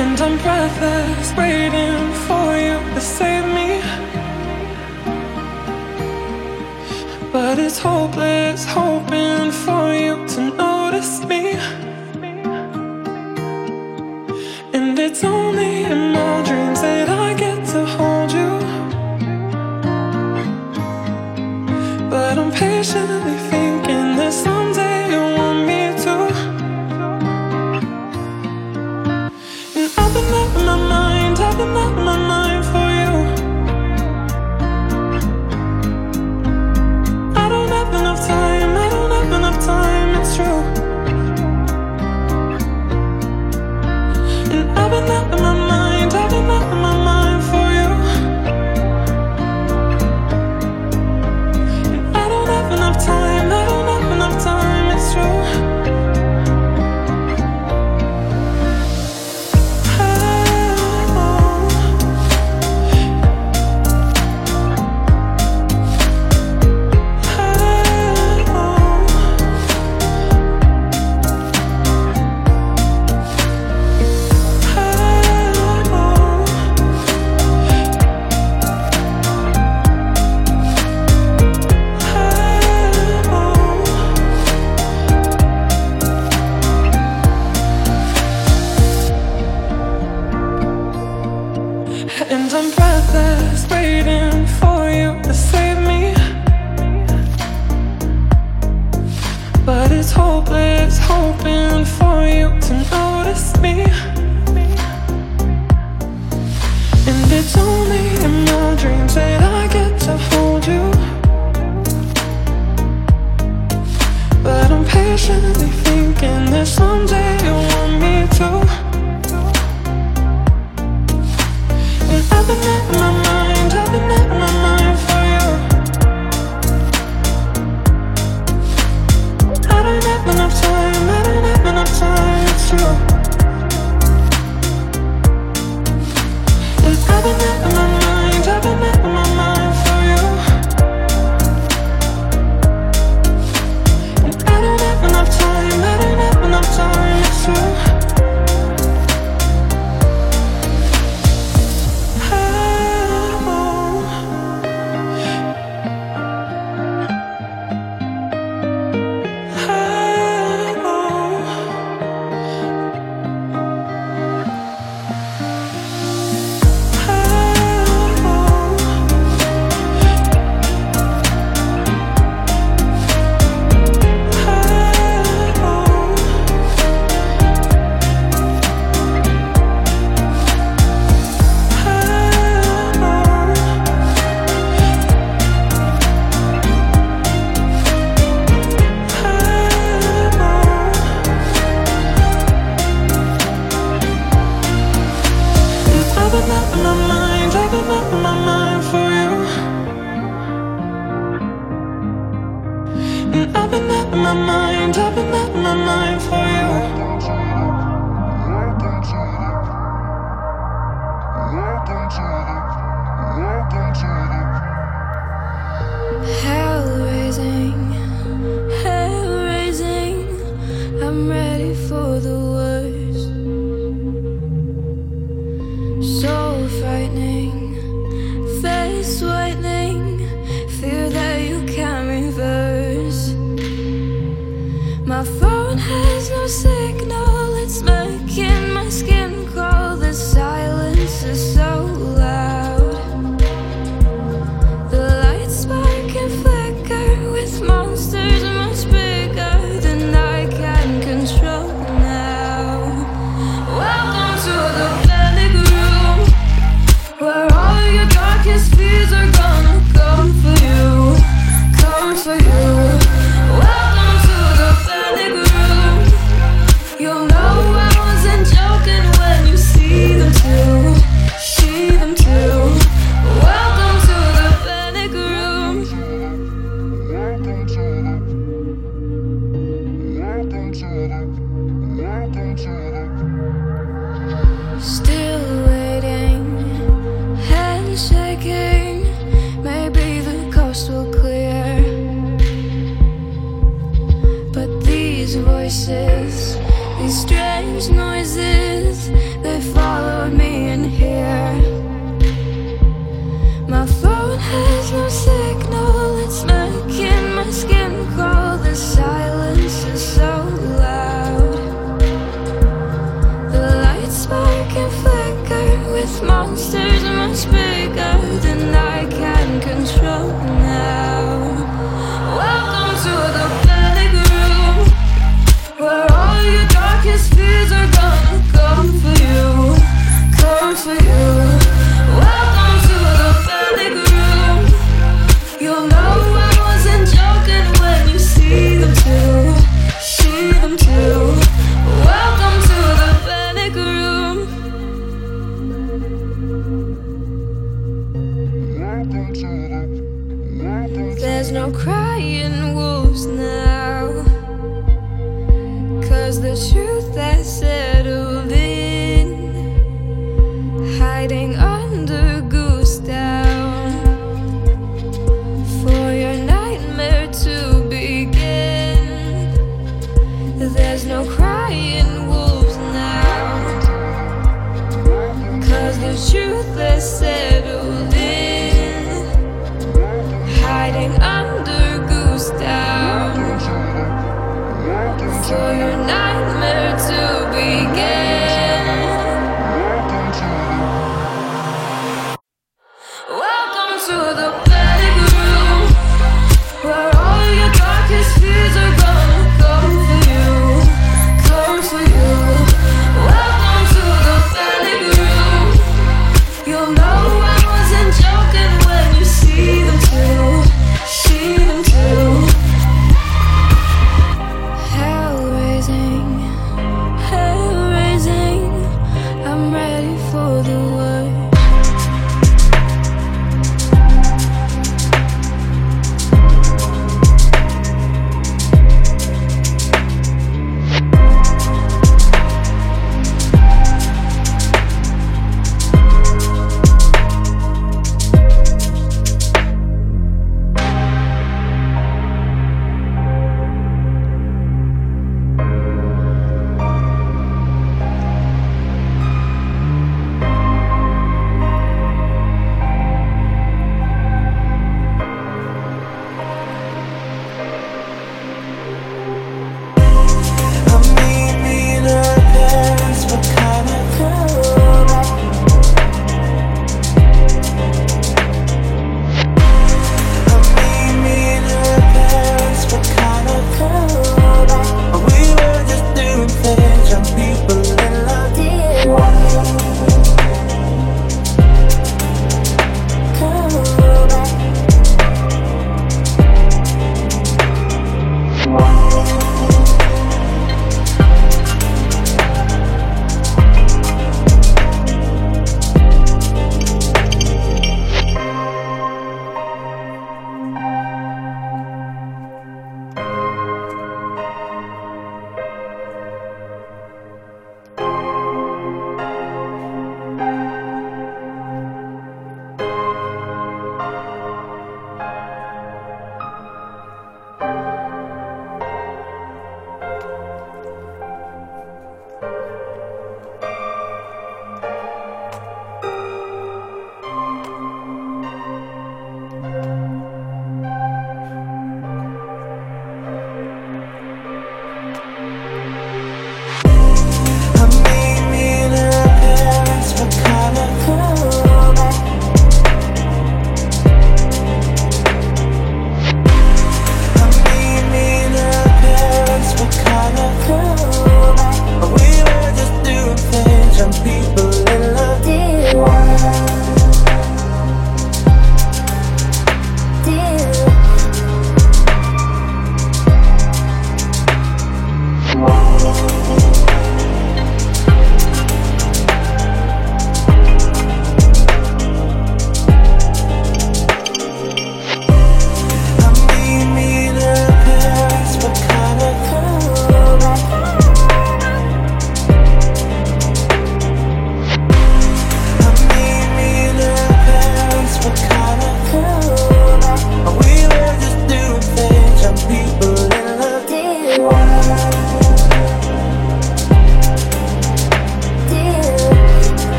And I'm breathless, waiting for you to save me. But it's hopeless, hoping for you to notice me. And it's only in my dreams.